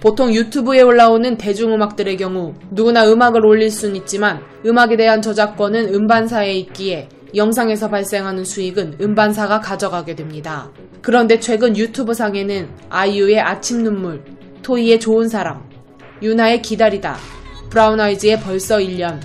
보통 유튜브에 올라오는 대중음악들의 경우 누구나 음악을 올릴 순 있지만 음악에 대한 저작권은 음반사에 있기에 영상에서 발생하는 수익은 음반사가 가져가게 됩니다. 그런데 최근 유튜브 상에는 아이유의 아침 눈물, 토이의 좋은 사람, 유나의 기다리다, 브라운 아이즈의 벌써 1년,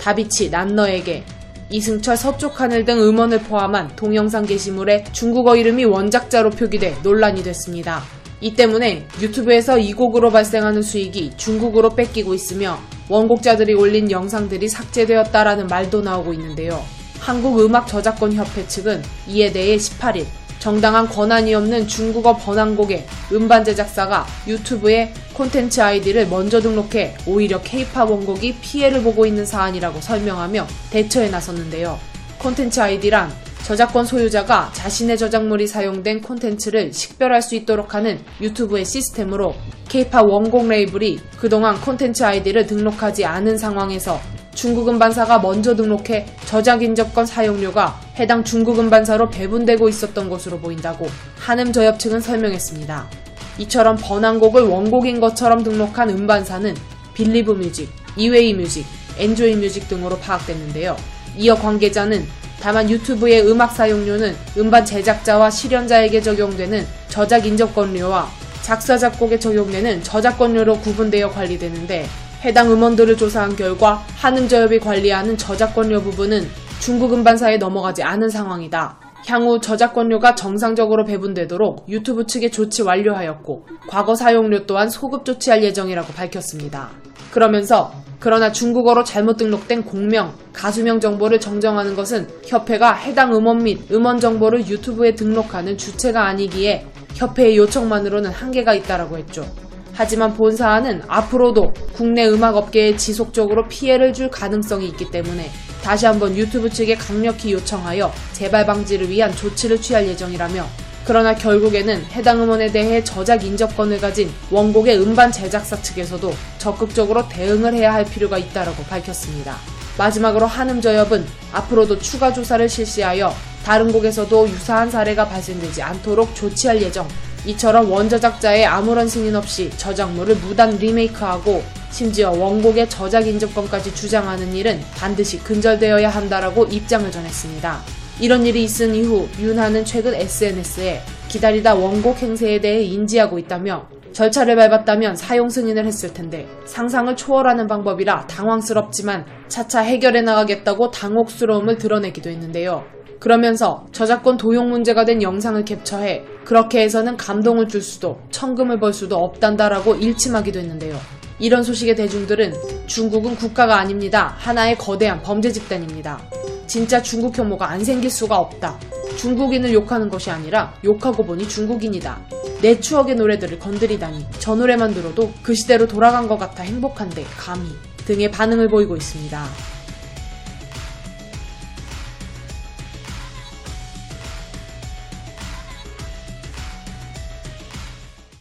다비치 난 너에게, 이승철 서쪽 하늘 등 음원을 포함한 동영상 게시물에 중국어 이름이 원작자로 표기돼 논란이 됐습니다. 이 때문에 유튜브에서 이 곡으로 발생하는 수익이 중국으로 뺏기고 있으며 원곡자들이 올린 영상들이 삭제되었다라는 말도 나오고 있는데요. 한국음악저작권협회 측은 이에 대해 18일 정당한 권한이 없는 중국어 번안곡의 음반 제작사가 유튜브에 콘텐츠 아이디를 먼저 등록해 오히려 케이팝 원곡이 피해를 보고 있는 사안이라고 설명하며 대처에 나섰는데요. 콘텐츠 아이디란 저작권 소유자가 자신의 저작물이 사용된 콘텐츠를 식별할 수 있도록 하는 유튜브의 시스템으로 케이팝 원곡 레이블이 그동안 콘텐츠 아이디를 등록하지 않은 상황에서 중국 음반사가 먼저 등록해 저작 인접권 사용료가 해당 중국 음반사로 배분되고 있었던 것으로 보인다고 한음 저협 측은 설명했습니다. 이처럼 번안곡을 원곡인 것처럼 등록한 음반사는 빌리브 뮤직, 이웨이 뮤직, 엔조이 뮤직 등으로 파악됐는데요. 이어 관계자는 다만 유튜브의 음악 사용료는 음반 제작자와 실연자에게 적용되는 저작 인접권료와 작사 작곡에 적용되는 저작권료로 구분되어 관리되는데 해당 음원들을 조사한 결과 한음저협이 관리하는 저작권료 부분은 중국 음반사에 넘어가지 않은 상황이다. 향후 저작권료가 정상적으로 배분되도록 유튜브 측에 조치 완료하였고 과거 사용료 또한 소급 조치할 예정이라고 밝혔습니다. 그러면서 그러나 중국어로 잘못 등록된 공명, 가수명 정보를 정정하는 것은 협회가 해당 음원 및 음원 정보를 유튜브에 등록하는 주체가 아니기에 협회의 요청만으로는 한계가 있다라고 했죠. 하지만 본 사안은 앞으로도 국내 음악업계에 지속적으로 피해를 줄 가능성이 있기 때문에 다시 한번 유튜브 측에 강력히 요청하여 재발 방지를 위한 조치를 취할 예정이라며 그러나 결국에는 해당 음원에 대해 저작 인접권을 가진 원곡의 음반 제작사 측에서도 적극적으로 대응을 해야 할 필요가 있다고 밝혔습니다. 마지막으로 한음저협은 앞으로도 추가 조사를 실시하여 다른 곡에서도 유사한 사례가 발생되지 않도록 조치할 예정 이처럼 원저작자의 아무런 승인 없이 저작물을 무단 리메이크하고 심지어 원곡의 저작 인접권까지 주장하는 일은 반드시 근절되어야 한다라고 입장을 전했습니다. 이런 일이 있은 이후 윤하는 최근 SNS에 기다리다 원곡 행세에 대해 인지하고 있다며 절차를 밟았다면 사용 승인을 했을 텐데 상상을 초월하는 방법이라 당황스럽지만 차차 해결해 나가겠다고 당혹스러움을 드러내기도 했는데요. 그러면서 저작권 도용 문제가 된 영상을 캡처해 그렇게 해서는 감동을 줄 수도 천금을 벌 수도 없단다라고 일침하기도 했는데요. 이런 소식의 대중들은 중국은 국가가 아닙니다. 하나의 거대한 범죄 집단입니다. 진짜 중국 혐오가 안 생길 수가 없다. 중국인을 욕하는 것이 아니라 욕하고 보니 중국인이다. 내 추억의 노래들을 건드리다니 저 노래만 들어도 그 시대로 돌아간 것 같아 행복한데 감히 등의 반응을 보이고 있습니다.